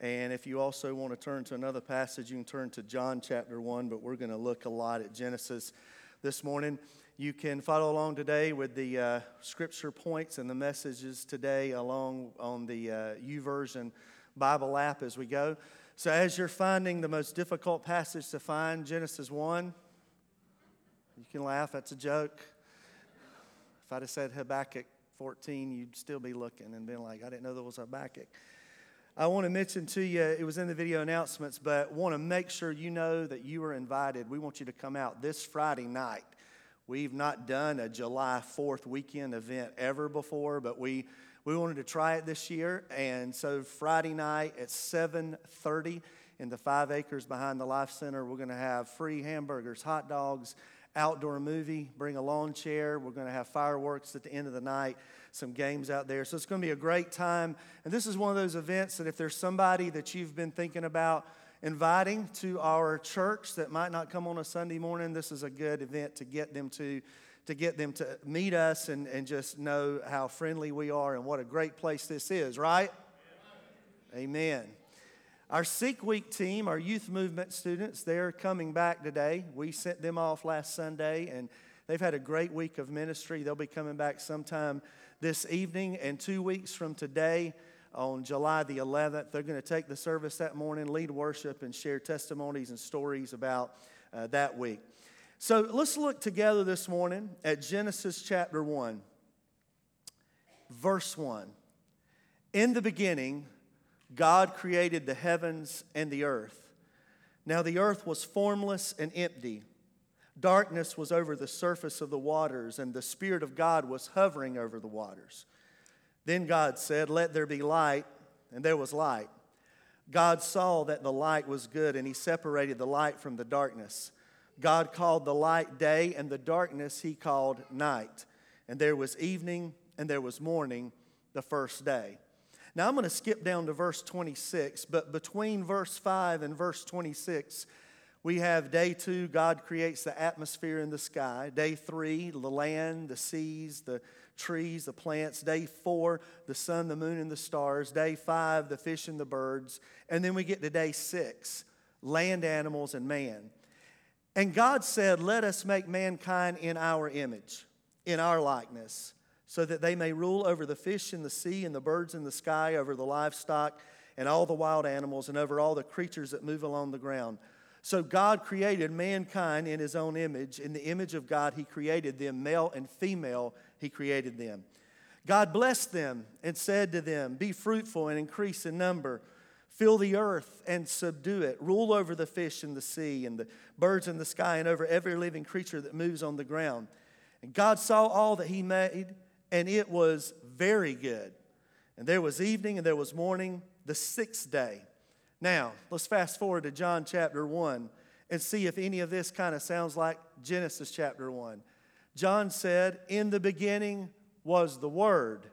And if you also want to turn to another passage, you can turn to John chapter 1, but we're going to look a lot at Genesis this morning. You can follow along today with the uh, scripture points and the messages today along on the uh, YouVersion Bible app as we go. So, as you're finding the most difficult passage to find, Genesis 1, you can laugh, that's a joke. If I'd have said Habakkuk 14, you'd still be looking and been like, I didn't know there was Habakkuk. I want to mention to you, it was in the video announcements, but want to make sure you know that you are invited. We want you to come out this Friday night. We've not done a July 4th weekend event ever before, but we, we wanted to try it this year. And so Friday night at 7:30 in the five acres behind the Life Center, we're going to have free hamburgers, hot dogs, outdoor movie, bring a lawn chair. We're going to have fireworks at the end of the night some games out there. So it's going to be a great time. And this is one of those events that if there's somebody that you've been thinking about inviting to our church that might not come on a Sunday morning, this is a good event to get them to to get them to meet us and, and just know how friendly we are and what a great place this is, right? Amen. Amen. Our Seek Week team, our youth movement students, they're coming back today. We sent them off last Sunday and they've had a great week of ministry. They'll be coming back sometime this evening and two weeks from today on July the 11th. They're going to take the service that morning, lead worship, and share testimonies and stories about uh, that week. So let's look together this morning at Genesis chapter 1, verse 1. In the beginning, God created the heavens and the earth. Now the earth was formless and empty Darkness was over the surface of the waters, and the Spirit of God was hovering over the waters. Then God said, Let there be light, and there was light. God saw that the light was good, and He separated the light from the darkness. God called the light day, and the darkness He called night. And there was evening, and there was morning the first day. Now I'm going to skip down to verse 26, but between verse 5 and verse 26, we have day two, God creates the atmosphere in the sky. Day three, the land, the seas, the trees, the plants. Day four, the sun, the moon, and the stars. Day five, the fish and the birds. And then we get to day six, land animals and man. And God said, Let us make mankind in our image, in our likeness, so that they may rule over the fish in the sea and the birds in the sky, over the livestock and all the wild animals, and over all the creatures that move along the ground. So God created mankind in his own image. In the image of God, he created them, male and female, he created them. God blessed them and said to them, Be fruitful and increase in number. Fill the earth and subdue it. Rule over the fish in the sea and the birds in the sky and over every living creature that moves on the ground. And God saw all that he made, and it was very good. And there was evening and there was morning, the sixth day. Now, let's fast forward to John chapter 1 and see if any of this kind of sounds like Genesis chapter 1. John said, In the beginning was the Word,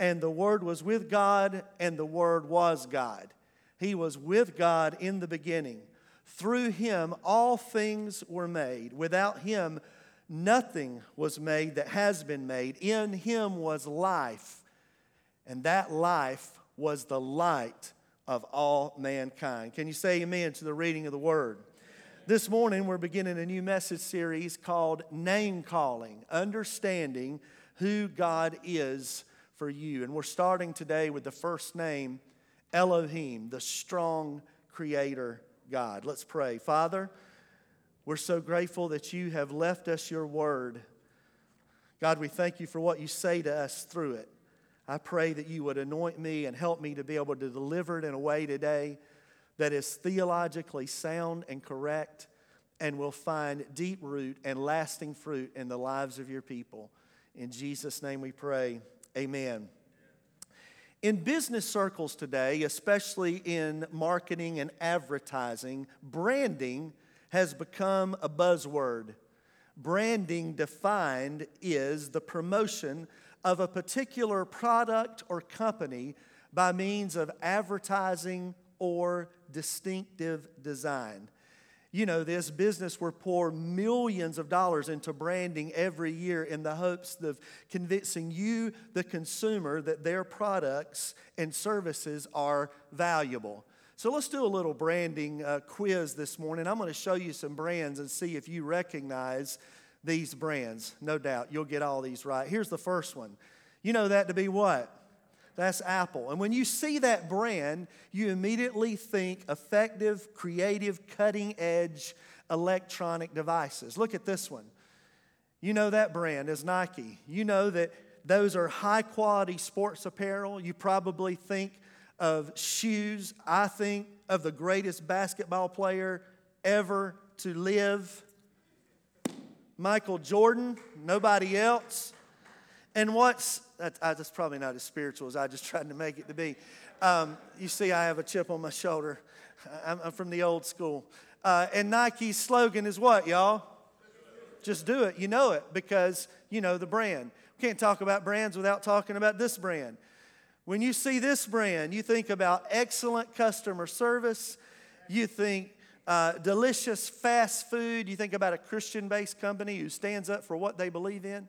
and the Word was with God, and the Word was God. He was with God in the beginning. Through him, all things were made. Without him, nothing was made that has been made. In him was life, and that life was the light of all mankind. Can you say amen to the reading of the word? This morning, we're beginning a new message series called Name Calling Understanding Who God Is for You. And we're starting today with the first name, Elohim, the strong creator God. Let's pray. Father, we're so grateful that you have left us your word. God, we thank you for what you say to us through it. I pray that you would anoint me and help me to be able to deliver it in a way today that is theologically sound and correct and will find deep root and lasting fruit in the lives of your people. In Jesus' name we pray. Amen. In business circles today, especially in marketing and advertising, branding has become a buzzword. Branding defined is the promotion of a particular product or company by means of advertising or distinctive design. you know this business will pour millions of dollars into branding every year in the hopes of convincing you, the consumer, that their products and services are valuable. So let's do a little branding uh, quiz this morning. I'm going to show you some brands and see if you recognize these brands. No doubt you'll get all these right. Here's the first one. You know that to be what? That's Apple. And when you see that brand, you immediately think effective, creative, cutting edge electronic devices. Look at this one. You know that brand is Nike. You know that those are high quality sports apparel. You probably think of shoes. I think of the greatest basketball player ever to live Michael Jordan, nobody else. And what's that, that's probably not as spiritual as I just tried to make it to be. Um, you see, I have a chip on my shoulder. I'm, I'm from the old school. Uh, and Nike's slogan is what, y'all? Just do it. You know it because you know the brand. We can't talk about brands without talking about this brand. When you see this brand, you think about excellent customer service. You think uh, delicious fast food. You think about a Christian based company who stands up for what they believe in.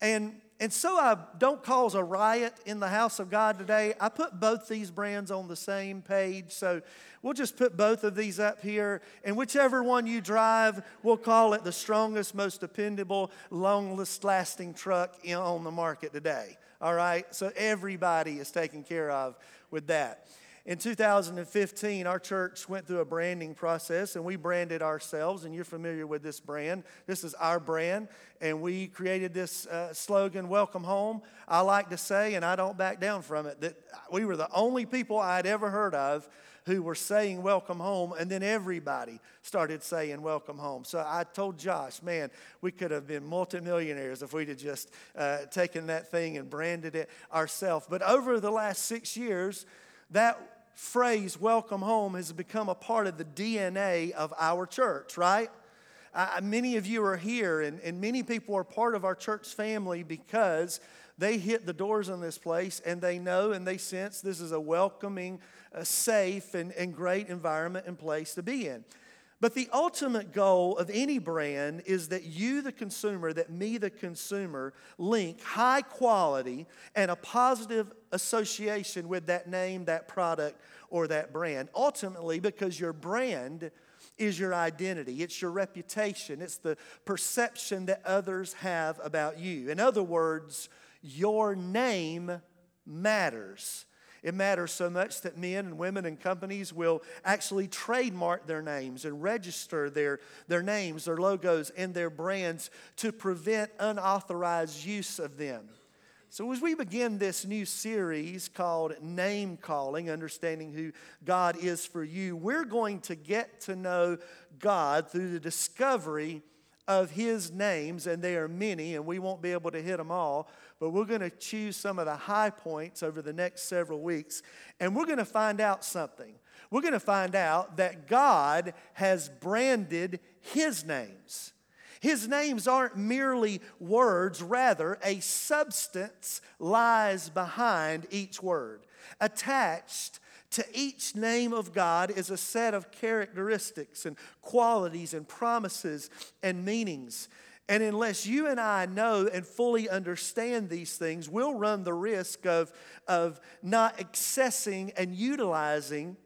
And and so I don't cause a riot in the house of God today. I put both these brands on the same page. So we'll just put both of these up here. And whichever one you drive, we'll call it the strongest, most dependable, longest lasting truck on the market today. All right? So everybody is taken care of with that. In 2015, our church went through a branding process and we branded ourselves, and you're familiar with this brand. This is our brand, and we created this uh, slogan, Welcome Home. I like to say, and I don't back down from it, that we were the only people I'd ever heard of who were saying welcome home, and then everybody started saying welcome home. So I told Josh, man, we could have been multimillionaires if we'd have just uh, taken that thing and branded it ourselves. But over the last six years, that phrase, welcome home, has become a part of the DNA of our church, right? Uh, many of you are here, and, and many people are part of our church family because they hit the doors in this place and they know and they sense this is a welcoming, a safe, and, and great environment and place to be in. But the ultimate goal of any brand is that you, the consumer, that me, the consumer, link high quality and a positive association with that name, that product, or that brand. Ultimately, because your brand is your identity, it's your reputation, it's the perception that others have about you. In other words, your name matters. It matters so much that men and women and companies will actually trademark their names and register their, their names, their logos, and their brands to prevent unauthorized use of them. So, as we begin this new series called Name Calling, Understanding Who God Is for You, we're going to get to know God through the discovery of His names, and they are many, and we won't be able to hit them all but we're going to choose some of the high points over the next several weeks, and we're going to find out something. We're going to find out that God has branded His names. His names aren't merely words, rather, a substance lies behind each word. Attached to each name of God is a set of characteristics and qualities and promises and meanings. And unless you and I know and fully understand these things, we'll run the risk of, of not accessing and utilizing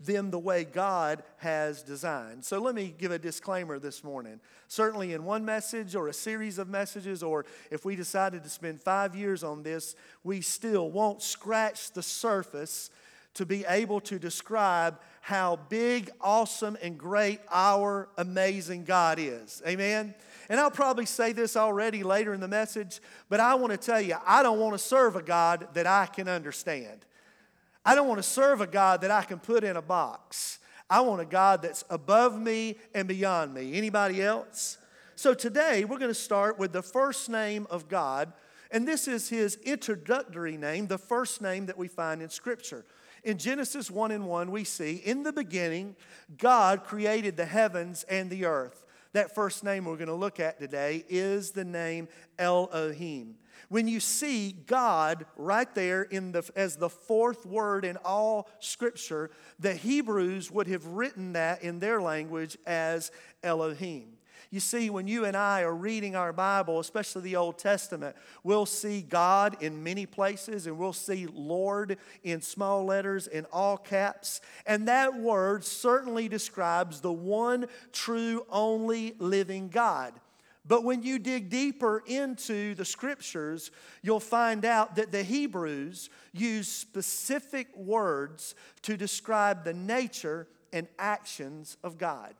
them the way God has designed. So let me give a disclaimer this morning. Certainly, in one message or a series of messages, or if we decided to spend five years on this, we still won't scratch the surface to be able to describe how big, awesome, and great our amazing God is. Amen? And I'll probably say this already later in the message, but I want to tell you, I don't want to serve a God that I can understand. I don't want to serve a God that I can put in a box. I want a God that's above me and beyond me. Anybody else? So today we're going to start with the first name of God, and this is his introductory name, the first name that we find in Scripture. In Genesis 1 and 1, we see, in the beginning, God created the heavens and the earth. That first name we're going to look at today is the name Elohim. when you see God right there in the, as the fourth word in all scripture, the Hebrews would have written that in their language as Elohim. You see, when you and I are reading our Bible, especially the Old Testament, we'll see God in many places and we'll see Lord in small letters in all caps. And that word certainly describes the one true, only living God. But when you dig deeper into the scriptures, you'll find out that the Hebrews use specific words to describe the nature and actions of God.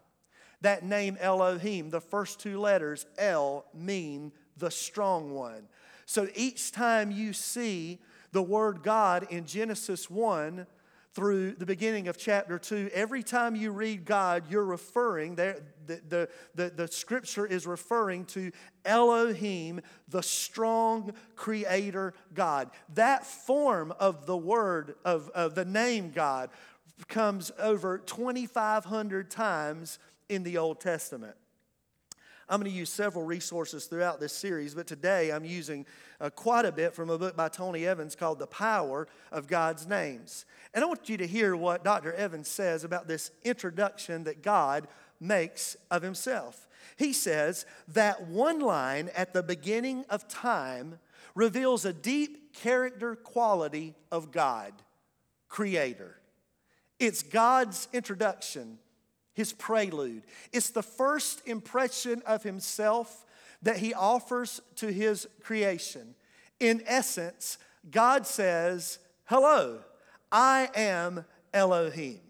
That name Elohim, the first two letters, El, mean the strong one. So each time you see the word God in Genesis 1, through the beginning of chapter 2, every time you read God, you're referring, the, the, the, the, scripture is referring to Elohim, the strong creator God. That form of the word, of, of the name God, comes over 2,500 times in the Old Testament. I'm going to use several resources throughout this series, but today I'm using uh, quite a bit from a book by Tony Evans called The Power of God's Names. And I want you to hear what Dr. Evans says about this introduction that God makes of himself. He says that one line at the beginning of time reveals a deep character quality of God, Creator. It's God's introduction his prelude. It's the first impression of himself that he offers to his creation. In essence, God says, Hello, I am Elohim.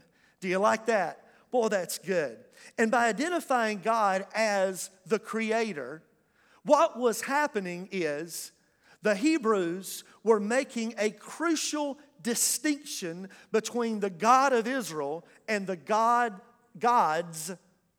Do you like that? Boy, that's good. And by identifying God as the creator, what was happening is the Hebrews were making a crucial distinction between the God of Israel and the God gods,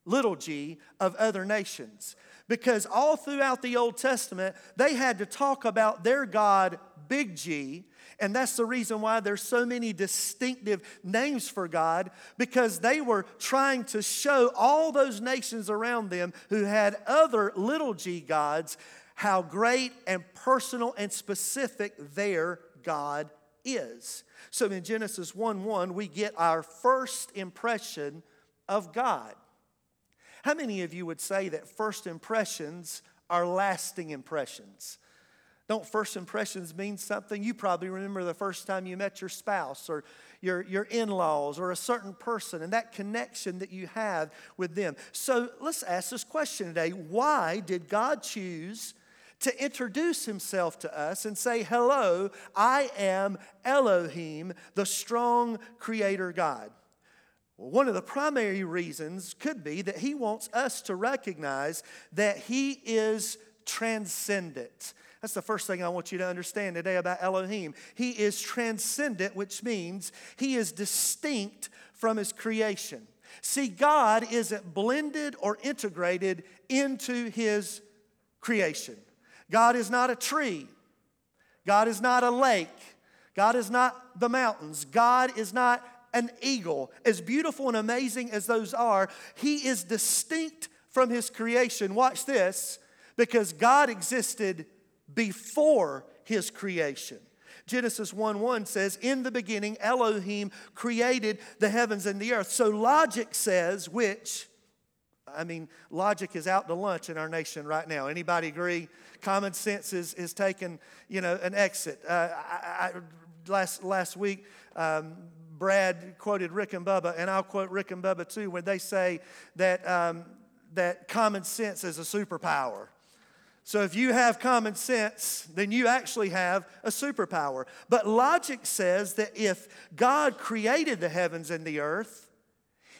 little g, of other nations. Because all throughout the Old Testament, they had to talk about their God, big G, and that's the reason why there's so many distinctive names for God, because they were trying to show all those nations around them who had other little g gods how great and personal and specific their God is. So in Genesis 1 1, we get our first impression of God. How many of you would say that first impressions are lasting impressions? Don't first impressions mean something? You probably remember the first time you met your spouse or your, your in laws or a certain person and that connection that you have with them. So let's ask this question today Why did God choose to introduce himself to us and say, Hello, I am Elohim, the strong creator God? Well, one of the primary reasons could be that he wants us to recognize that he is transcendent. That's the first thing I want you to understand today about Elohim. He is transcendent, which means he is distinct from his creation. See, God isn't blended or integrated into his creation. God is not a tree. God is not a lake. God is not the mountains. God is not an eagle. As beautiful and amazing as those are, he is distinct from his creation. Watch this, because God existed before his creation. Genesis 1 1 says, In the beginning, Elohim created the heavens and the earth. So logic says, which, I mean, logic is out to lunch in our nation right now. Anybody agree? Common sense is, is taking, you know, an exit. Uh, I, I, last, last week, um, Brad quoted Rick and Bubba, and I'll quote Rick and Bubba too, when they say that, um, that common sense is a superpower. So if you have common sense, then you actually have a superpower. But logic says that if God created the heavens and the earth,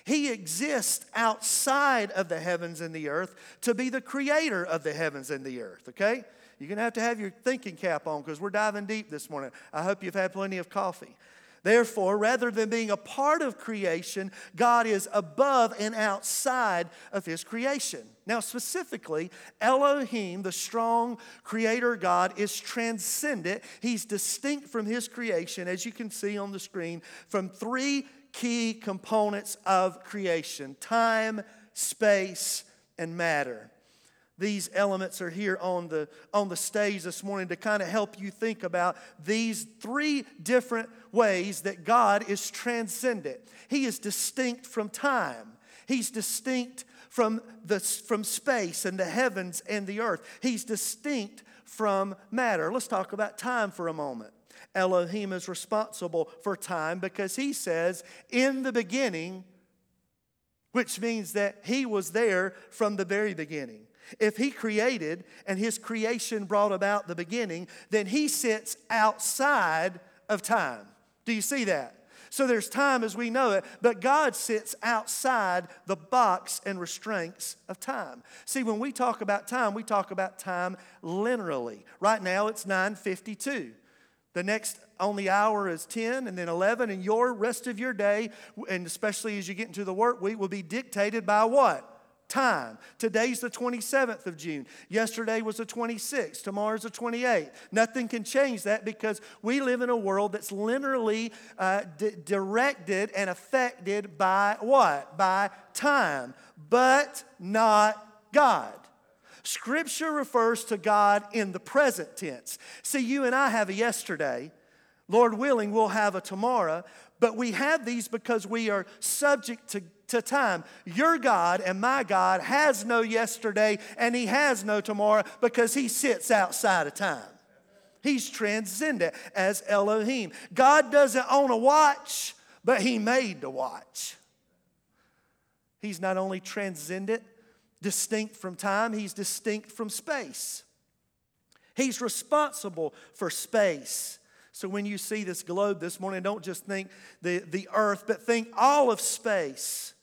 he exists outside of the heavens and the earth to be the creator of the heavens and the earth, okay? You're gonna have to have your thinking cap on because we're diving deep this morning. I hope you've had plenty of coffee. Therefore, rather than being a part of creation, God is above and outside of his creation. Now, specifically, Elohim, the strong creator God, is transcendent. He's distinct from his creation, as you can see on the screen, from three key components of creation time, space, and matter. These elements are here on the, on the stage this morning to kind of help you think about these three different ways that God is transcendent. He is distinct from time, He's distinct from, the, from space and the heavens and the earth, He's distinct from matter. Let's talk about time for a moment. Elohim is responsible for time because He says, In the beginning, which means that He was there from the very beginning. If he created and his creation brought about the beginning, then he sits outside of time. Do you see that? So there's time as we know it, but God sits outside the box and restraints of time. See, when we talk about time, we talk about time linearly. Right now it's 9:52. The next only hour is 10 and then 11 and your rest of your day and especially as you get into the work week will be dictated by what? Time. Today's the 27th of June. Yesterday was the 26th. Tomorrow's the 28th. Nothing can change that because we live in a world that's linearly uh, d- directed and affected by what? By time, but not God. Scripture refers to God in the present tense. See, you and I have a yesterday. Lord willing, we'll have a tomorrow, but we have these because we are subject to to time. Your God and my God has no yesterday and he has no tomorrow because he sits outside of time. He's transcendent as Elohim. God doesn't own a watch, but he made the watch. He's not only transcendent, distinct from time, he's distinct from space. He's responsible for space. So when you see this globe this morning, don't just think the, the earth, but think all of space.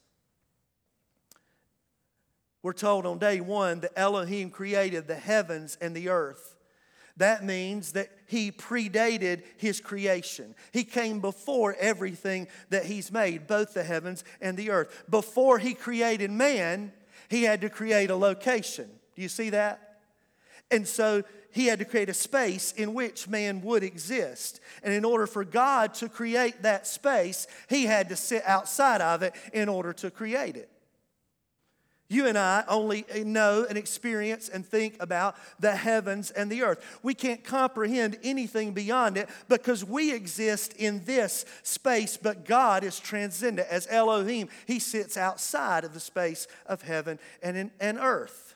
We're told on day one that Elohim created the heavens and the earth. That means that he predated his creation. He came before everything that he's made, both the heavens and the earth. Before he created man, he had to create a location. Do you see that? And so he had to create a space in which man would exist. And in order for God to create that space, he had to sit outside of it in order to create it. You and I only know and experience and think about the heavens and the earth. We can't comprehend anything beyond it because we exist in this space, but God is transcendent. As Elohim, He sits outside of the space of heaven and, in, and earth.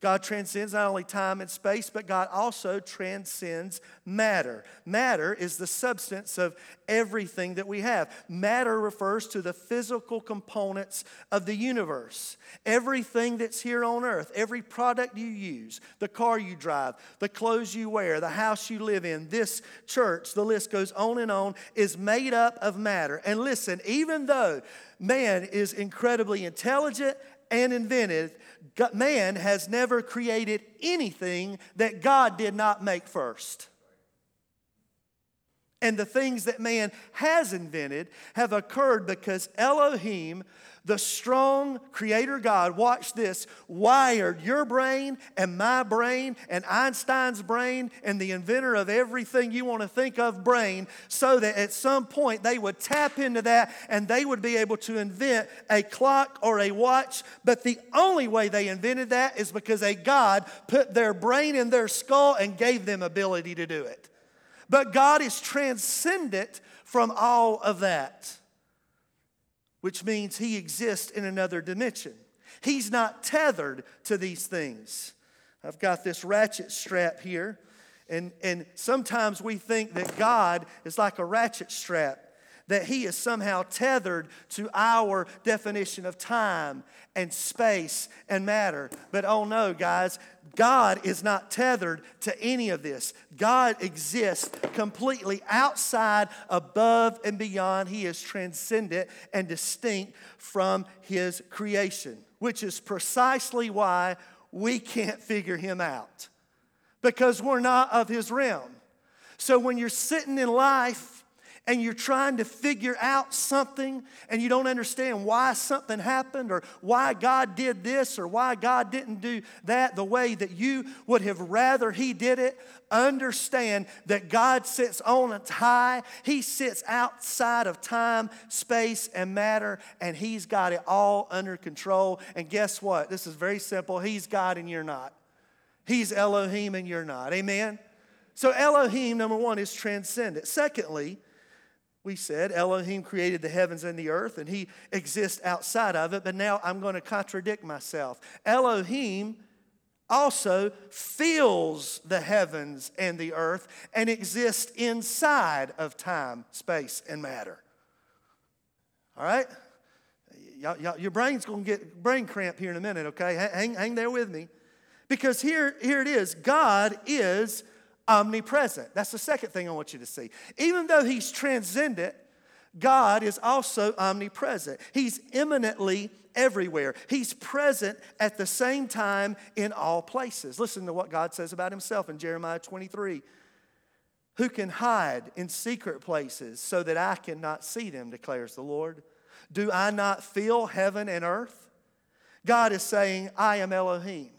God transcends not only time and space, but God also transcends matter. Matter is the substance of everything that we have. Matter refers to the physical components of the universe. Everything that's here on earth, every product you use, the car you drive, the clothes you wear, the house you live in, this church, the list goes on and on, is made up of matter. And listen, even though man is incredibly intelligent and invented, man has never created anything that God did not make first. And the things that man has invented have occurred because Elohim the strong creator God, watch this, wired your brain and my brain and Einstein's brain and the inventor of everything you want to think of brain so that at some point they would tap into that and they would be able to invent a clock or a watch. But the only way they invented that is because a God put their brain in their skull and gave them ability to do it. But God is transcendent from all of that which means he exists in another dimension. He's not tethered to these things. I've got this ratchet strap here, and, and sometimes we think that God is like a ratchet strap that he is somehow tethered to our definition of time and space and matter. But oh no, guys, God is not tethered to any of this. God exists completely outside, above, and beyond. He is transcendent and distinct from his creation, which is precisely why we can't figure him out because we're not of his realm. So when you're sitting in life, and you're trying to figure out something and you don't understand why something happened or why God did this or why God didn't do that the way that you would have rather He did it, understand that God sits on a high. He sits outside of time, space, and matter, and He's got it all under control. And guess what? This is very simple He's God and you're not. He's Elohim and you're not. Amen? So, Elohim, number one, is transcendent. Secondly, we said Elohim created the heavens and the earth and he exists outside of it, but now I'm going to contradict myself. Elohim also fills the heavens and the earth and exists inside of time, space, and matter. All right? Y'all, y'all, your brain's going to get brain cramp here in a minute, okay? Hang, hang there with me. Because here, here it is God is omnipresent. That's the second thing I want you to see. Even though he's transcendent, God is also omnipresent. He's immanently everywhere. He's present at the same time in all places. Listen to what God says about himself in Jeremiah 23. Who can hide in secret places so that I cannot see them, declares the Lord? Do I not feel heaven and earth? God is saying, I am Elohim.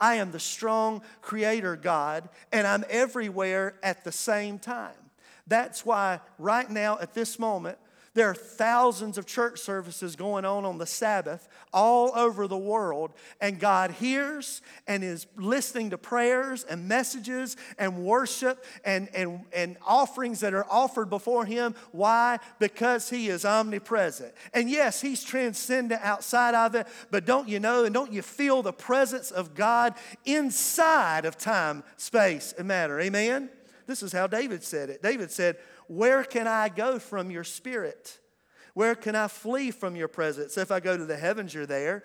I am the strong creator God, and I'm everywhere at the same time. That's why, right now, at this moment, there are thousands of church services going on on the Sabbath all over the world, and God hears and is listening to prayers and messages and worship and, and, and offerings that are offered before Him. Why? Because He is omnipresent. And yes, He's transcendent outside of it, but don't you know and don't you feel the presence of God inside of time, space, and matter? Amen? This is how David said it. David said, where can I go from your spirit? Where can I flee from your presence? If I go to the heavens, you're there.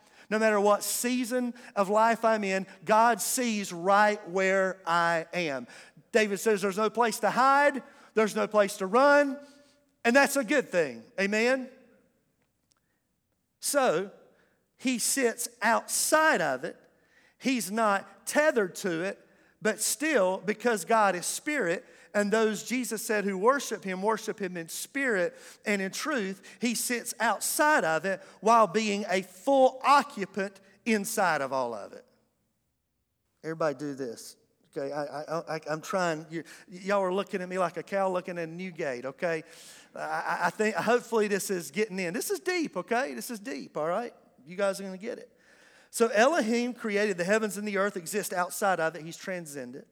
no matter what season of life I'm in, God sees right where I am. David says there's no place to hide, there's no place to run, and that's a good thing. Amen? So, he sits outside of it. He's not tethered to it, but still, because God is spirit, and those Jesus said who worship him worship him in spirit and in truth. He sits outside of it while being a full occupant inside of all of it. Everybody do this. Okay, I, am trying. You, y'all are looking at me like a cow looking at a new gate. Okay, I, I think hopefully this is getting in. This is deep. Okay, this is deep. All right, you guys are going to get it. So Elohim created the heavens and the earth, exist outside of it. He's transcendent.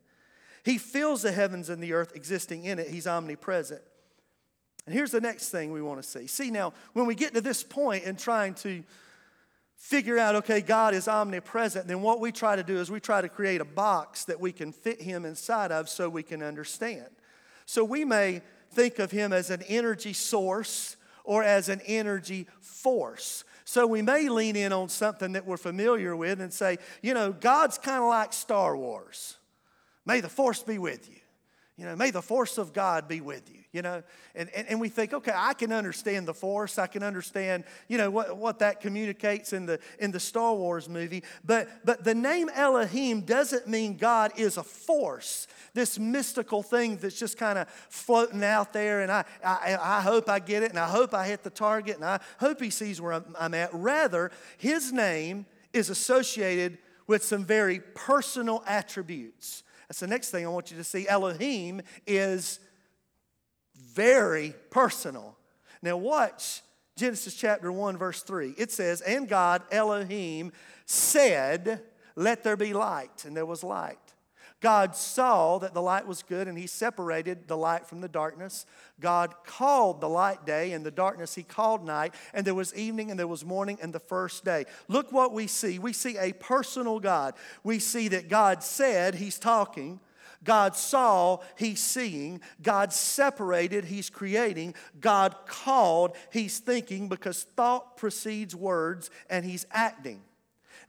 He fills the heavens and the earth existing in it. He's omnipresent. And here's the next thing we want to see. See, now, when we get to this point in trying to figure out, okay, God is omnipresent, then what we try to do is we try to create a box that we can fit Him inside of so we can understand. So we may think of Him as an energy source or as an energy force. So we may lean in on something that we're familiar with and say, you know, God's kind of like Star Wars. May the force be with you. You know, may the force of God be with you, you know. And, and, and we think, okay, I can understand the force. I can understand, you know, what, what that communicates in the, in the Star Wars movie. But, but the name Elohim doesn't mean God is a force, this mystical thing that's just kind of floating out there. And I, I, I hope I get it, and I hope I hit the target, and I hope he sees where I'm, I'm at. Rather, his name is associated with some very personal attributes. That's the next thing I want you to see. Elohim is very personal. Now, watch Genesis chapter 1, verse 3. It says, And God, Elohim, said, Let there be light. And there was light. God saw that the light was good and he separated the light from the darkness. God called the light day and the darkness he called night. And there was evening and there was morning and the first day. Look what we see. We see a personal God. We see that God said he's talking. God saw, he's seeing. God separated, he's creating. God called, he's thinking because thought precedes words and he's acting.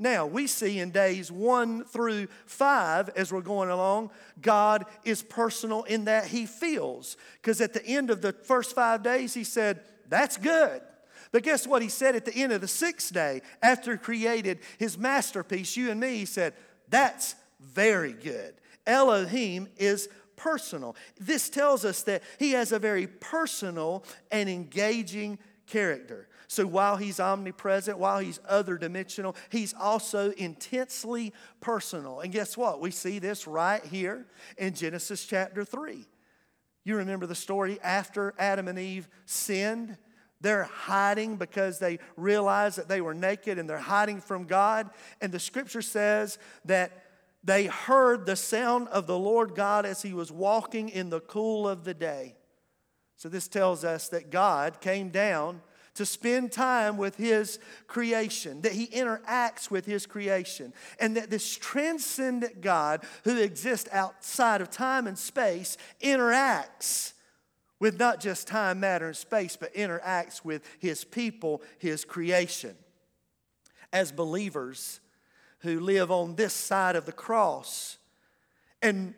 Now, we see in days one through five, as we're going along, God is personal in that he feels. Because at the end of the first five days, he said, That's good. But guess what? He said at the end of the sixth day, after he created his masterpiece, you and me, he said, That's very good. Elohim is personal. This tells us that he has a very personal and engaging character. So while he's omnipresent, while he's other dimensional, he's also intensely personal. And guess what? We see this right here in Genesis chapter 3. You remember the story after Adam and Eve sinned? They're hiding because they realize that they were naked and they're hiding from God. And the scripture says that they heard the sound of the Lord God as he was walking in the cool of the day. So, this tells us that God came down to spend time with His creation, that He interacts with His creation, and that this transcendent God who exists outside of time and space interacts with not just time, matter, and space, but interacts with His people, His creation. As believers who live on this side of the cross and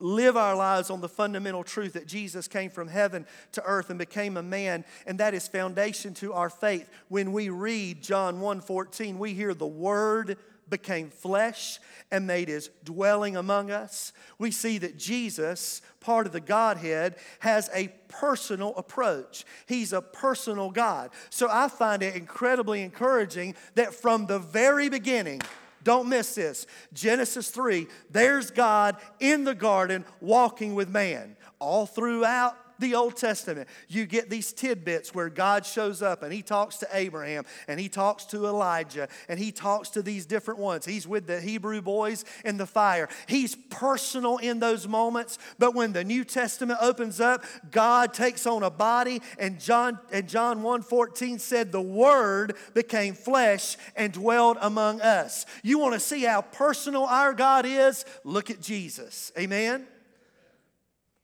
live our lives on the fundamental truth that Jesus came from heaven to earth and became a man and that is foundation to our faith. When we read John 1:14 we hear the word became flesh and made his dwelling among us. We see that Jesus part of the Godhead has a personal approach. He's a personal God. So I find it incredibly encouraging that from the very beginning don't miss this. Genesis 3, there's God in the garden walking with man. All throughout the Old Testament, you get these tidbits where God shows up and he talks to Abraham and he talks to Elijah and he talks to these different ones. He's with the Hebrew boys in the fire. He's personal in those moments, but when the New Testament opens up, God takes on a body and John and John 1:14 said the word became flesh and dwelled among us. You want to see how personal our God is? Look at Jesus. Amen.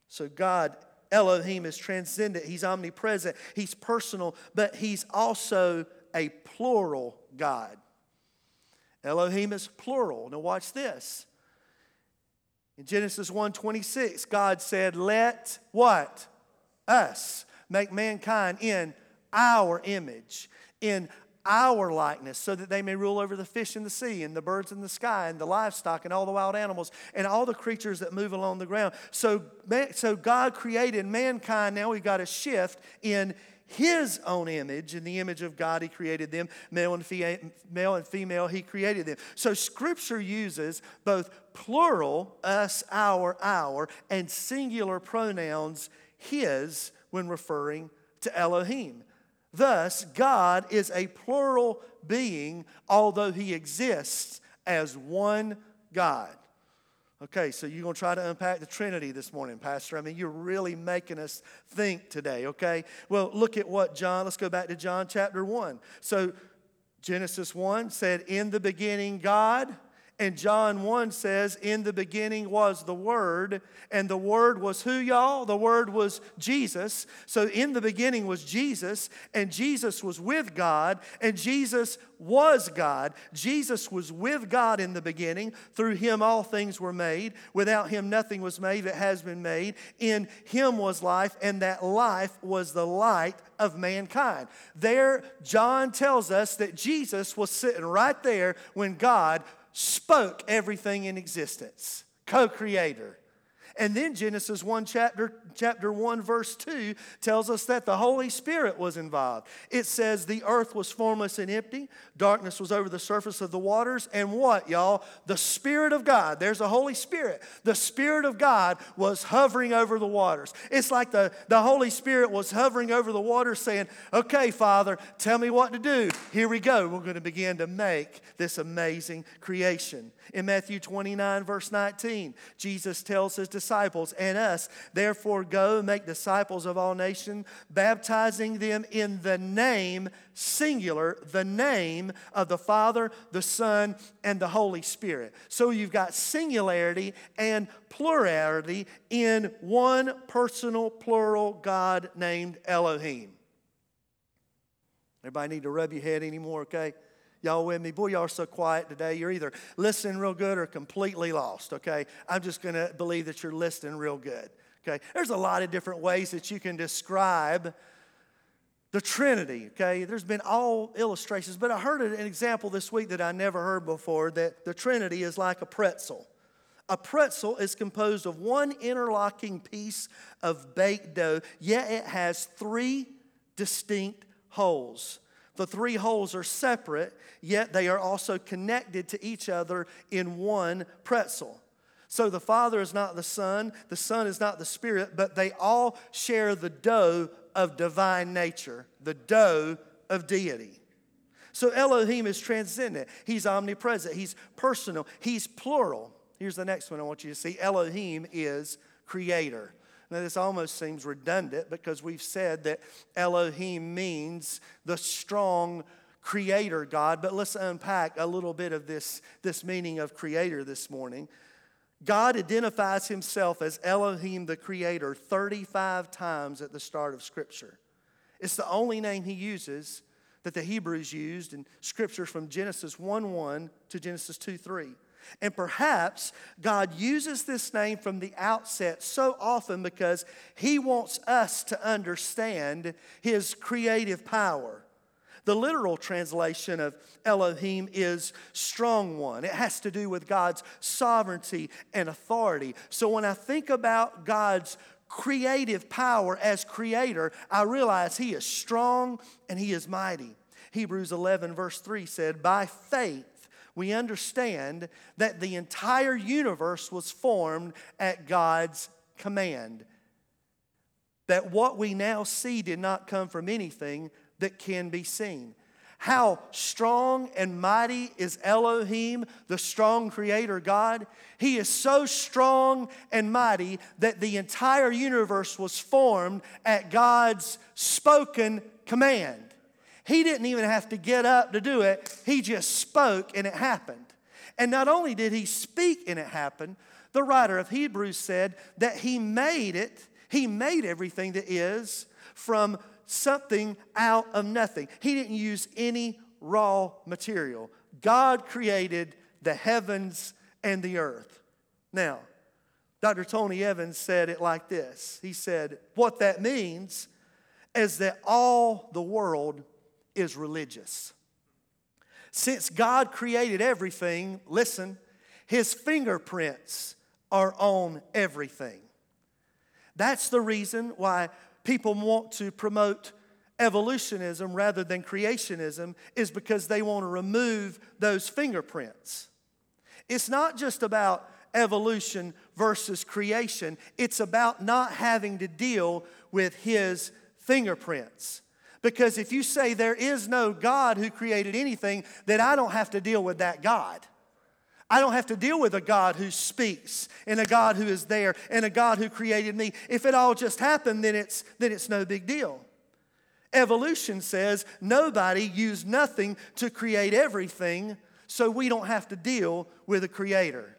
So God Elohim is transcendent, He's omnipresent, He's personal, but He's also a plural God. Elohim is plural. Now watch this. In Genesis 1:26, God said, "Let what? Us make mankind in our image, in our likeness, so that they may rule over the fish in the sea, and the birds in the sky, and the livestock, and all the wild animals, and all the creatures that move along the ground. So, so God created mankind. Now we've got a shift in his own image. In the image of God, he created them. Male and, female, male and female, he created them. So scripture uses both plural, us, our, our, and singular pronouns, his, when referring to Elohim. Thus, God is a plural being, although he exists as one God. Okay, so you're going to try to unpack the Trinity this morning, Pastor. I mean, you're really making us think today, okay? Well, look at what John, let's go back to John chapter 1. So, Genesis 1 said, In the beginning, God and John 1 says, In the beginning was the Word, and the Word was who, y'all? The Word was Jesus. So in the beginning was Jesus, and Jesus was with God, and Jesus was God. Jesus was with God in the beginning. Through him all things were made. Without him nothing was made that has been made. In him was life, and that life was the light of mankind. There, John tells us that Jesus was sitting right there when God spoke everything in existence, co creator. And then Genesis 1 chapter chapter 1 verse 2 tells us that the Holy Spirit was involved. It says the earth was formless and empty, darkness was over the surface of the waters, and what, y'all? The Spirit of God, there's the Holy Spirit. The Spirit of God was hovering over the waters. It's like the, the Holy Spirit was hovering over the waters saying, Okay, Father, tell me what to do. Here we go. We're going to begin to make this amazing creation. In Matthew 29, verse 19, Jesus tells his disciples, and us. Therefore, go make disciples of all nations, baptizing them in the name, singular, the name of the Father, the Son, and the Holy Spirit. So you've got singularity and plurality in one personal, plural God named Elohim. Everybody need to rub your head anymore, okay? Y'all with me? Boy, y'all are so quiet today. You're either listening real good or completely lost, okay? I'm just going to believe that you're listening real good, okay? There's a lot of different ways that you can describe the Trinity, okay? There's been all illustrations, but I heard an example this week that I never heard before that the Trinity is like a pretzel. A pretzel is composed of one interlocking piece of baked dough, yet it has three distinct holes. The three holes are separate, yet they are also connected to each other in one pretzel. So the Father is not the Son, the Son is not the Spirit, but they all share the dough of divine nature, the dough of deity. So Elohim is transcendent, He's omnipresent, He's personal, He's plural. Here's the next one I want you to see Elohim is creator. Now, this almost seems redundant because we've said that Elohim means the strong creator God, but let's unpack a little bit of this, this meaning of creator this morning. God identifies himself as Elohim the creator 35 times at the start of Scripture. It's the only name he uses that the Hebrews used in Scripture from Genesis 1 1 to Genesis 2 3. And perhaps God uses this name from the outset so often because He wants us to understand His creative power. The literal translation of Elohim is strong one. It has to do with God's sovereignty and authority. So when I think about God's creative power as creator, I realize He is strong and He is mighty. Hebrews 11, verse 3 said, By faith, we understand that the entire universe was formed at God's command. That what we now see did not come from anything that can be seen. How strong and mighty is Elohim, the strong creator God? He is so strong and mighty that the entire universe was formed at God's spoken command. He didn't even have to get up to do it, he just spoke and it happened. And not only did he speak and it happened, the writer of Hebrews said that he made it, he made everything that is from something out of nothing. He didn't use any raw material. God created the heavens and the earth. Now, Dr. Tony Evans said it like this He said, What that means is that all the world is religious. Since God created everything, listen, his fingerprints are on everything. That's the reason why people want to promote evolutionism rather than creationism, is because they want to remove those fingerprints. It's not just about evolution versus creation, it's about not having to deal with his fingerprints. Because if you say there is no God who created anything, then I don't have to deal with that God. I don't have to deal with a God who speaks and a God who is there and a God who created me. If it all just happened, then it's, then it's no big deal. Evolution says nobody used nothing to create everything, so we don't have to deal with a creator.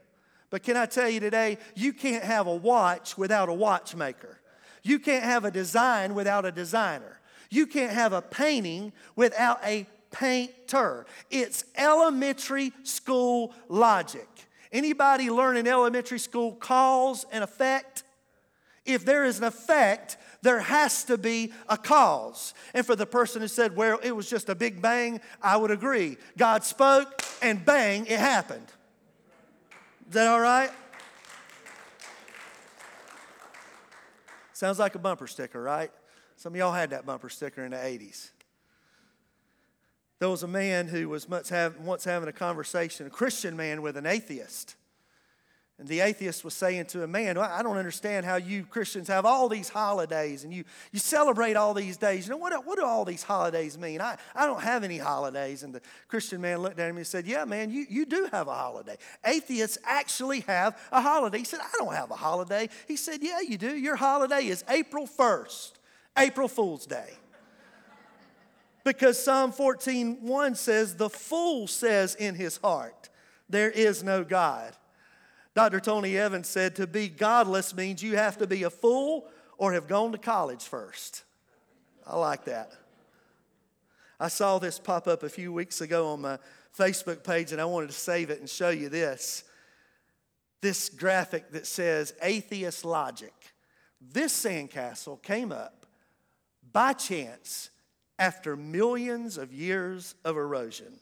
But can I tell you today, you can't have a watch without a watchmaker. You can't have a design without a designer. You can't have a painting without a painter. It's elementary school logic. Anybody learn in elementary school cause and effect? If there is an effect, there has to be a cause. And for the person who said, well, it was just a big bang, I would agree. God spoke and bang, it happened. Is that all right? Sounds like a bumper sticker, right? Some of y'all had that bumper sticker in the 80s. There was a man who was once having a conversation, a Christian man with an atheist. And the atheist was saying to him, Man, I don't understand how you Christians have all these holidays and you, you celebrate all these days. You know, what, what do all these holidays mean? I, I don't have any holidays. And the Christian man looked at him and said, Yeah, man, you, you do have a holiday. Atheists actually have a holiday. He said, I don't have a holiday. He said, Yeah, you do. Your holiday is April 1st, April Fool's Day. Because Psalm 14, 1 says, The fool says in his heart, There is no God. Dr. Tony Evans said to be godless means you have to be a fool or have gone to college first. I like that. I saw this pop up a few weeks ago on my Facebook page and I wanted to save it and show you this. This graphic that says atheist logic. This sandcastle came up by chance after millions of years of erosion.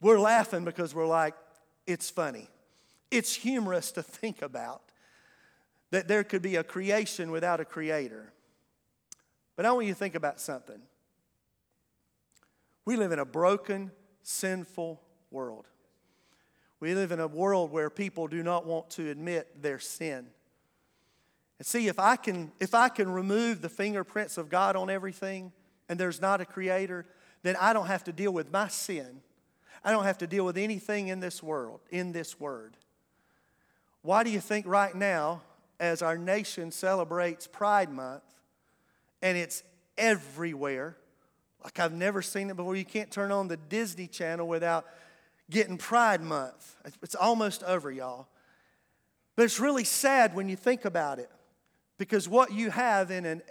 We're laughing because we're like, it's funny. It's humorous to think about that there could be a creation without a creator. But I want you to think about something. We live in a broken, sinful world. We live in a world where people do not want to admit their sin. And see, if I can, if I can remove the fingerprints of God on everything and there's not a creator, then I don't have to deal with my sin I don't have to deal with anything in this world, in this word. Why do you think right now, as our nation celebrates Pride Month, and it's everywhere, like I've never seen it before, you can't turn on the Disney Channel without getting Pride Month. It's almost over, y'all. But it's really sad when you think about it because what you have in an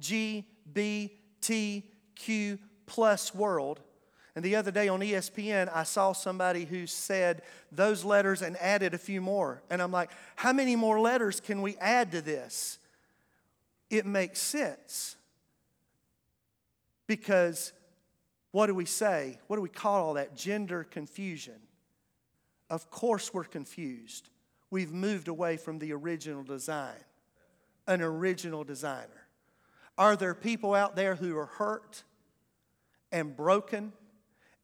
LGBTQ plus world and the other day on ESPN, I saw somebody who said those letters and added a few more. And I'm like, how many more letters can we add to this? It makes sense. Because what do we say? What do we call all that? Gender confusion. Of course, we're confused. We've moved away from the original design, an original designer. Are there people out there who are hurt and broken?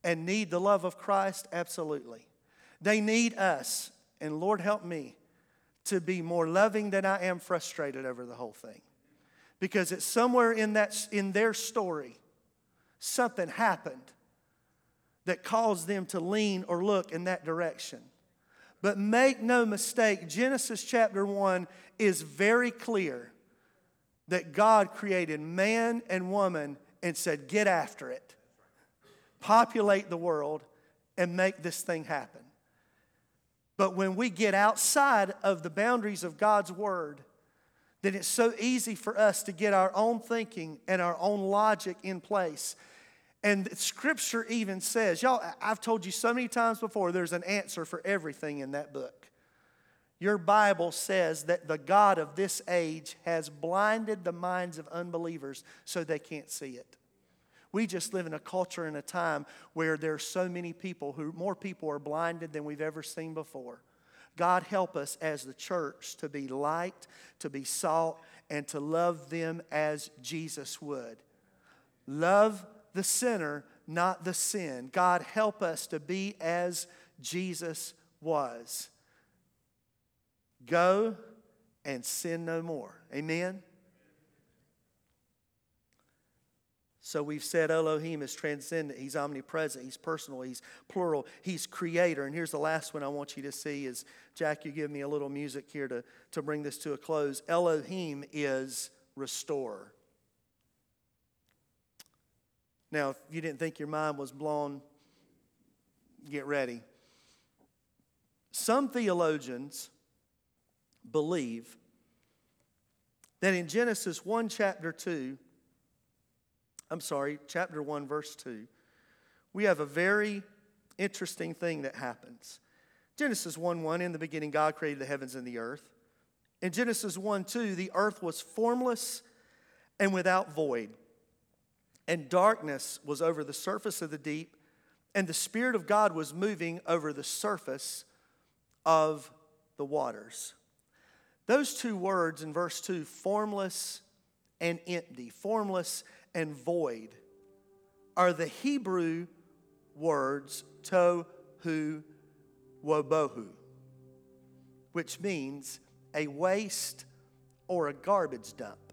and need the love of Christ? Absolutely. They need us, and Lord help me to be more loving than I am frustrated over the whole thing. Because it's somewhere in, that, in their story, something happened that caused them to lean or look in that direction. But make no mistake, Genesis chapter 1 is very clear that God created man and woman and said, Get after it populate the world, and make this thing happen. But when we get outside of the boundaries of God's Word, then it's so easy for us to get our own thinking and our own logic in place. And Scripture even says, y'all, I've told you so many times before, there's an answer for everything in that book. Your Bible says that the God of this age has blinded the minds of unbelievers so they can't see it. We just live in a culture and a time where there are so many people who, more people are blinded than we've ever seen before. God, help us as the church to be light, to be salt, and to love them as Jesus would. Love the sinner, not the sin. God, help us to be as Jesus was. Go and sin no more. Amen. So we've said Elohim is transcendent, he's omnipresent, he's personal, he's plural, he's creator. And here's the last one I want you to see is Jack, you give me a little music here to, to bring this to a close. Elohim is restorer. Now, if you didn't think your mind was blown, get ready. Some theologians believe that in Genesis 1, chapter 2, I'm sorry, chapter 1, verse 2, we have a very interesting thing that happens. Genesis 1 1, in the beginning, God created the heavens and the earth. In Genesis 1 2, the earth was formless and without void, and darkness was over the surface of the deep, and the Spirit of God was moving over the surface of the waters. Those two words in verse 2, formless and empty, formless and void are the Hebrew words tohu wobohu, which means a waste or a garbage dump.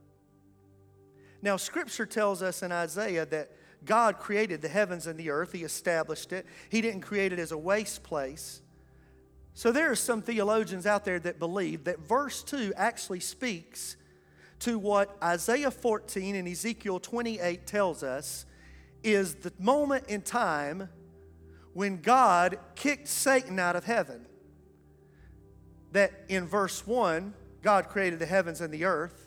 Now, Scripture tells us in Isaiah that God created the heavens and the earth, He established it. He didn't create it as a waste place. So, there are some theologians out there that believe that verse 2 actually speaks to what Isaiah 14 and Ezekiel 28 tells us is the moment in time when God kicked Satan out of heaven. That in verse 1, God created the heavens and the earth.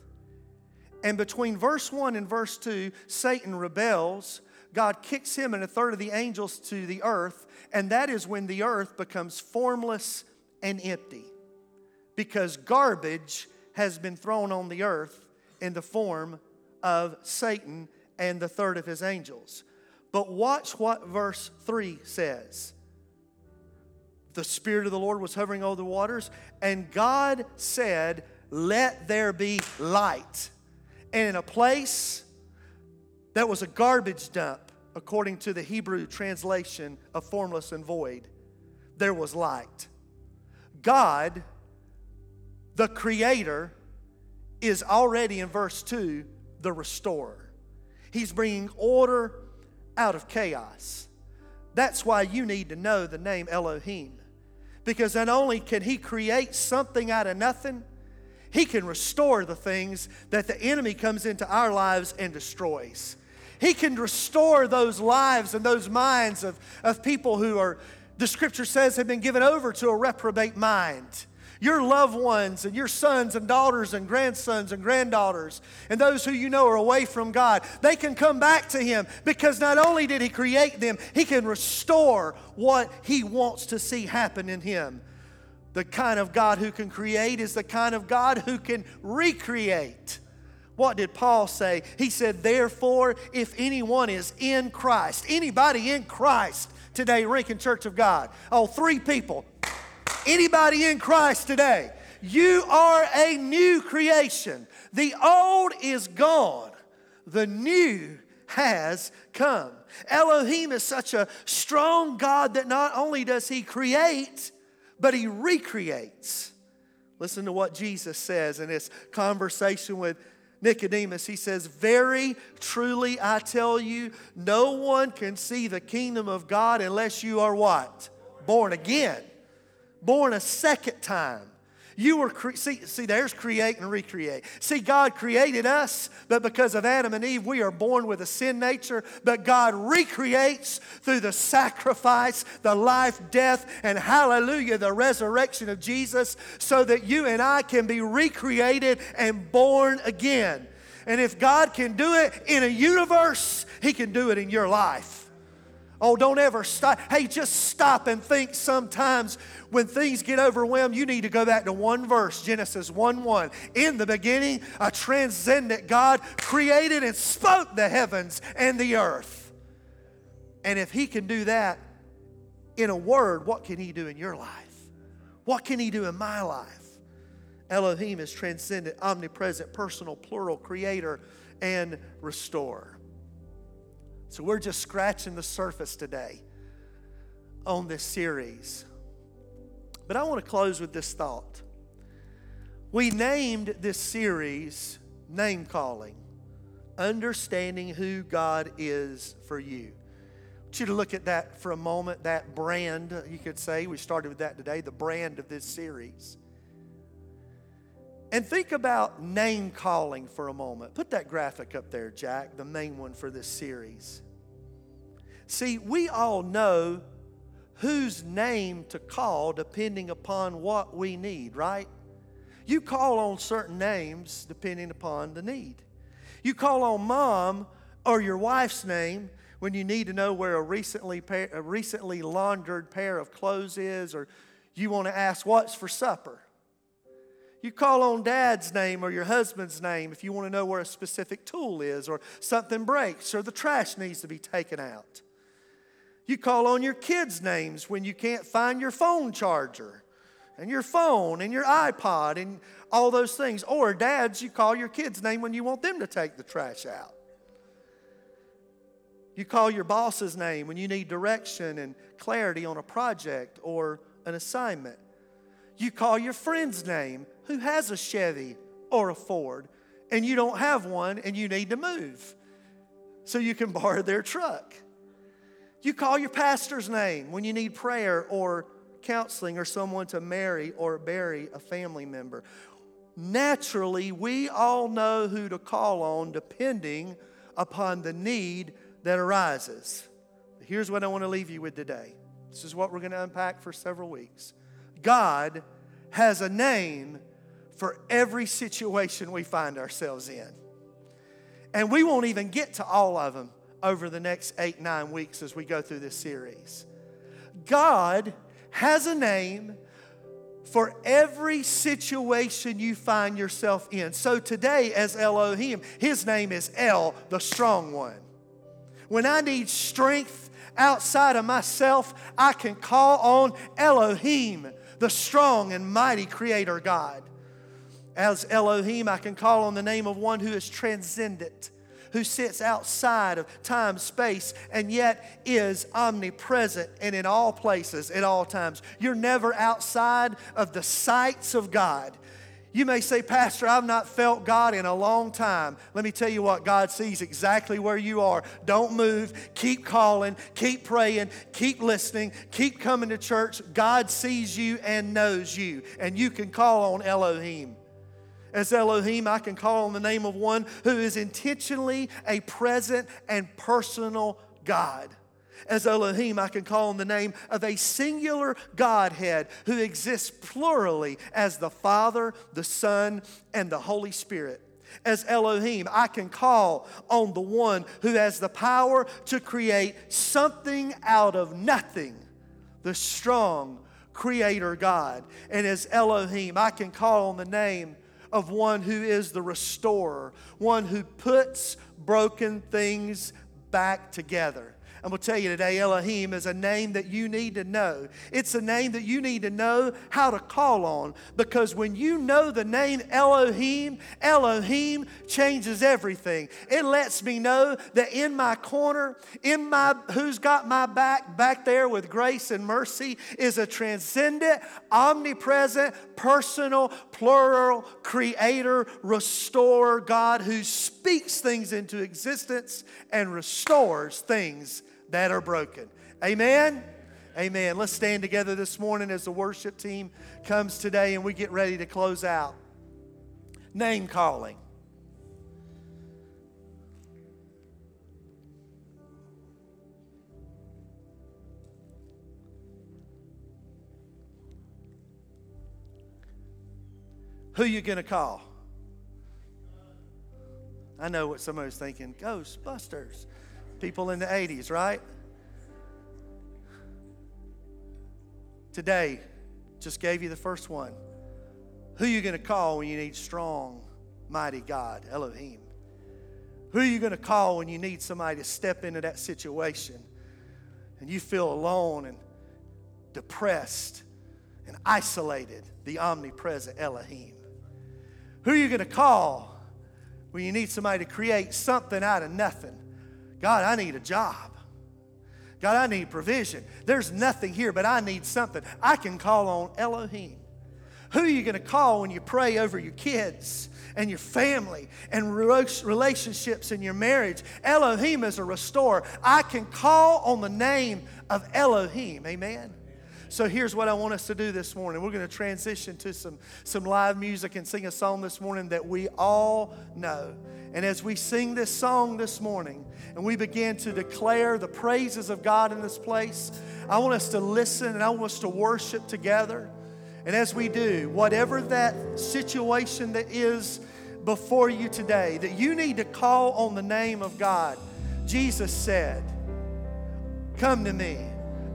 And between verse 1 and verse 2, Satan rebels. God kicks him and a third of the angels to the earth, and that is when the earth becomes formless and empty. Because garbage has been thrown on the earth in the form of Satan and the third of his angels. But watch what verse 3 says. The Spirit of the Lord was hovering over the waters, and God said, Let there be light. And in a place that was a garbage dump, according to the Hebrew translation of formless and void, there was light. God, the Creator, is already in verse 2 the restorer. He's bringing order out of chaos. That's why you need to know the name Elohim. Because not only can He create something out of nothing, He can restore the things that the enemy comes into our lives and destroys. He can restore those lives and those minds of, of people who are, the scripture says, have been given over to a reprobate mind your loved ones and your sons and daughters and grandsons and granddaughters and those who you know are away from God, they can come back to Him because not only did He create them, He can restore what He wants to see happen in Him. The kind of God who can create is the kind of God who can recreate. What did Paul say? He said, Therefore, if anyone is in Christ, anybody in Christ today, Rankin Church of God, oh, three people, Anybody in Christ today, you are a new creation. The old is gone, the new has come. Elohim is such a strong God that not only does he create, but he recreates. Listen to what Jesus says in his conversation with Nicodemus. He says, Very truly I tell you, no one can see the kingdom of God unless you are what? Born again born a second time. You were, cre- see, see, there's create and recreate. See, God created us, but because of Adam and Eve, we are born with a sin nature, but God recreates through the sacrifice, the life, death, and hallelujah, the resurrection of Jesus, so that you and I can be recreated and born again. And if God can do it in a universe, He can do it in your life. Oh, don't ever stop. Hey, just stop and think sometimes when things get overwhelmed, you need to go back to one verse Genesis 1 1. In the beginning, a transcendent God created and spoke the heavens and the earth. And if He can do that in a word, what can He do in your life? What can He do in my life? Elohim is transcendent, omnipresent, personal, plural, creator, and restorer. So we're just scratching the surface today on this series. But I want to close with this thought. We named this series Name Calling, Understanding Who God Is for You. I want you to look at that for a moment, that brand, you could say. We started with that today, the brand of this series. And think about name calling for a moment. Put that graphic up there, Jack, the main one for this series. See, we all know whose name to call depending upon what we need, right? You call on certain names depending upon the need. You call on mom or your wife's name when you need to know where a recently, pair, a recently laundered pair of clothes is, or you want to ask what's for supper. You call on dad's name or your husband's name if you want to know where a specific tool is, or something breaks, or the trash needs to be taken out. You call on your kids' names when you can't find your phone charger and your phone and your iPod and all those things. Or dads, you call your kids' name when you want them to take the trash out. You call your boss's name when you need direction and clarity on a project or an assignment. You call your friend's name who has a Chevy or a Ford and you don't have one and you need to move so you can borrow their truck. You call your pastor's name when you need prayer or counseling or someone to marry or bury a family member. Naturally, we all know who to call on depending upon the need that arises. Here's what I want to leave you with today. This is what we're going to unpack for several weeks. God has a name for every situation we find ourselves in. And we won't even get to all of them over the next eight, nine weeks as we go through this series. God has a name for every situation you find yourself in. So today, as Elohim, his name is El, the strong one. When I need strength outside of myself, I can call on Elohim, the strong and mighty creator God. As Elohim, I can call on the name of one who is transcendent, who sits outside of time, space, and yet is omnipresent and in all places at all times. You're never outside of the sights of God. You may say, Pastor, I've not felt God in a long time. Let me tell you what, God sees exactly where you are. Don't move. Keep calling. Keep praying. Keep listening. Keep coming to church. God sees you and knows you. And you can call on Elohim. As Elohim, I can call on the name of one who is intentionally a present and personal God. As Elohim, I can call on the name of a singular Godhead who exists plurally as the Father, the Son, and the Holy Spirit. As Elohim, I can call on the one who has the power to create something out of nothing, the strong Creator God. And as Elohim, I can call on the name of one who is the restorer, one who puts broken things back together. I'm going to tell you today, Elohim is a name that you need to know. It's a name that you need to know how to call on because when you know the name Elohim, Elohim changes everything. It lets me know that in my corner, in my who's got my back back there with grace and mercy is a transcendent, omnipresent, personal, plural creator, restorer God who speaks things into existence and restores things that are broken. Amen? Amen. Let's stand together this morning as the worship team comes today and we get ready to close out. Name calling. Who you going to call? I know what somebody's thinking Ghostbusters people in the 80s, right? Today, just gave you the first one. Who are you going to call when you need strong, mighty God, Elohim? Who are you going to call when you need somebody to step into that situation and you feel alone and depressed and isolated? The omnipresent Elohim. Who are you going to call when you need somebody to create something out of nothing? God, I need a job. God, I need provision. There's nothing here, but I need something. I can call on Elohim. Who are you going to call when you pray over your kids and your family and relationships in your marriage? Elohim is a restorer. I can call on the name of Elohim. Amen. So here's what I want us to do this morning. We're going to transition to some, some live music and sing a song this morning that we all know. And as we sing this song this morning and we begin to declare the praises of God in this place, I want us to listen and I want us to worship together. And as we do, whatever that situation that is before you today, that you need to call on the name of God, Jesus said, Come to me,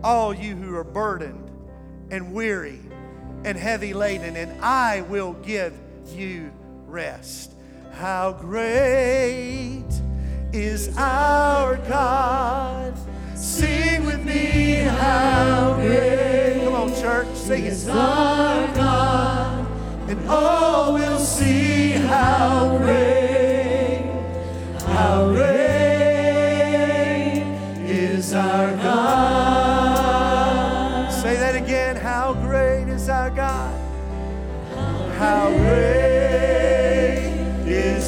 all you who are burdened and weary and heavy laden, and I will give you rest. How great is our God? Sing with me, how great. Come on, church, sing is it. our God, and all will see how great, how great is our God. Say that again. How great is our God? How great.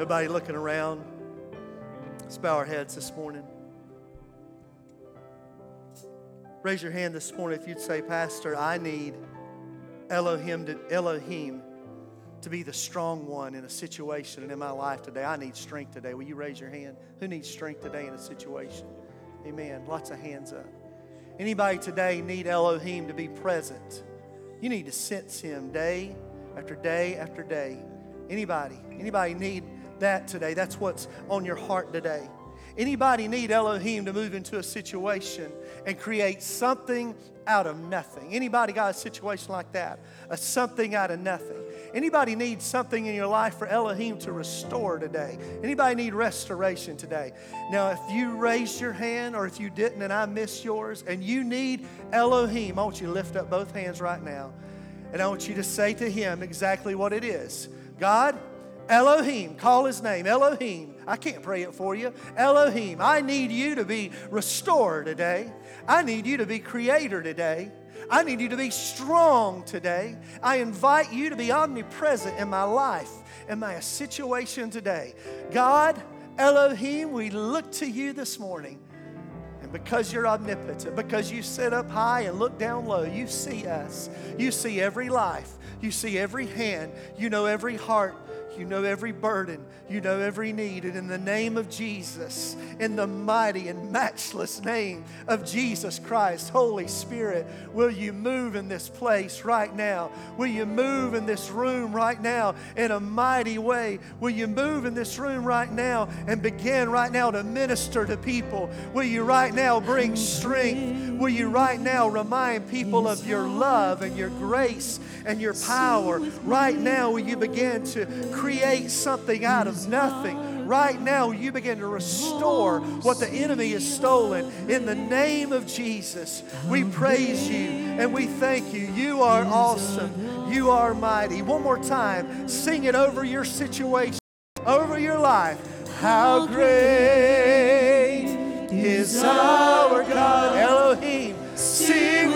Nobody looking around. Let's bow our heads this morning. Raise your hand this morning if you'd say, Pastor, I need Elohim to, Elohim to be the strong one in a situation and in my life today. I need strength today. Will you raise your hand? Who needs strength today in a situation? Amen. Lots of hands up. Anybody today need Elohim to be present? You need to sense him day after day after day. Anybody? Anybody need that today? That's what's on your heart today. Anybody need Elohim to move into a situation and create something out of nothing? Anybody got a situation like that? A something out of nothing. Anybody need something in your life for Elohim to restore today? Anybody need restoration today? Now, if you raised your hand or if you didn't and I missed yours and you need Elohim, I want you to lift up both hands right now. And I want you to say to him exactly what it is. God, Elohim, call his name, Elohim. I can't pray it for you. Elohim, I need you to be restored today. I need you to be creator today. I need you to be strong today. I invite you to be omnipresent in my life, in my situation today. God, Elohim, we look to you this morning. And because you're omnipotent, because you sit up high and look down low, you see us. You see every life. You see every hand. You know every heart. You know every burden. You know every need. And in the name of Jesus, in the mighty and matchless name of Jesus Christ, Holy Spirit, will you move in this place right now? Will you move in this room right now in a mighty way? Will you move in this room right now and begin right now to minister to people? Will you right now bring strength? Will you right now remind people of your love and your grace and your power? Right now, will you begin to create something out of nothing? Right now, you begin to restore what the enemy has stolen in the name of Jesus? We praise you and we thank you. You are awesome. You are mighty. One more time, sing it over your situation, over your life. How great is our God, Elohim. Sing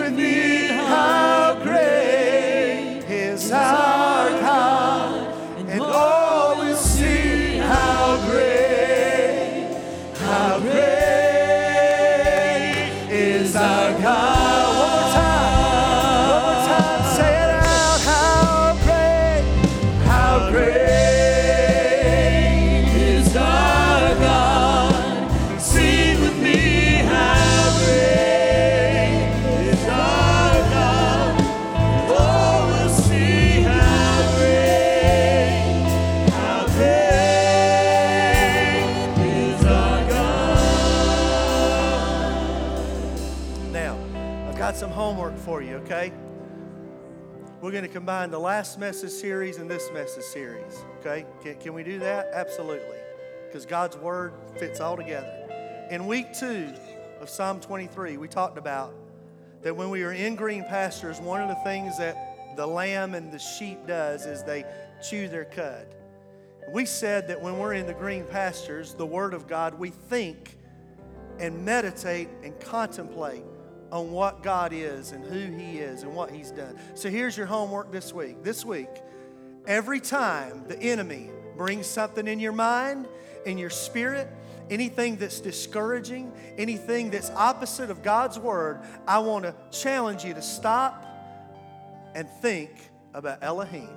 combine the last message series and this message series, okay? Can, can we do that? Absolutely. Because God's Word fits all together. In week two of Psalm 23, we talked about that when we are in green pastures, one of the things that the lamb and the sheep does is they chew their cud. We said that when we're in the green pastures, the Word of God, we think and meditate and contemplate on what God is and who He is and what He's done. So here's your homework this week. This week, every time the enemy brings something in your mind, in your spirit, anything that's discouraging, anything that's opposite of God's Word, I want to challenge you to stop and think about Elohim.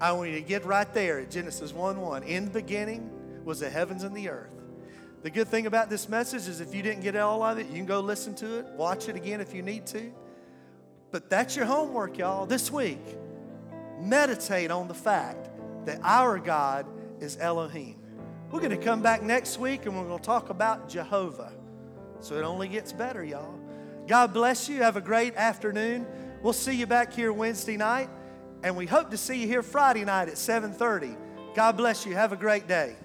I want you to get right there at Genesis 1 1. In the beginning was the heavens and the earth. The good thing about this message is if you didn't get all of it, you can go listen to it, watch it again if you need to. But that's your homework, y'all, this week. Meditate on the fact that our God is Elohim. We're going to come back next week and we're going to talk about Jehovah. So it only gets better, y'all. God bless you. Have a great afternoon. We'll see you back here Wednesday night, and we hope to see you here Friday night at 7:30. God bless you. Have a great day.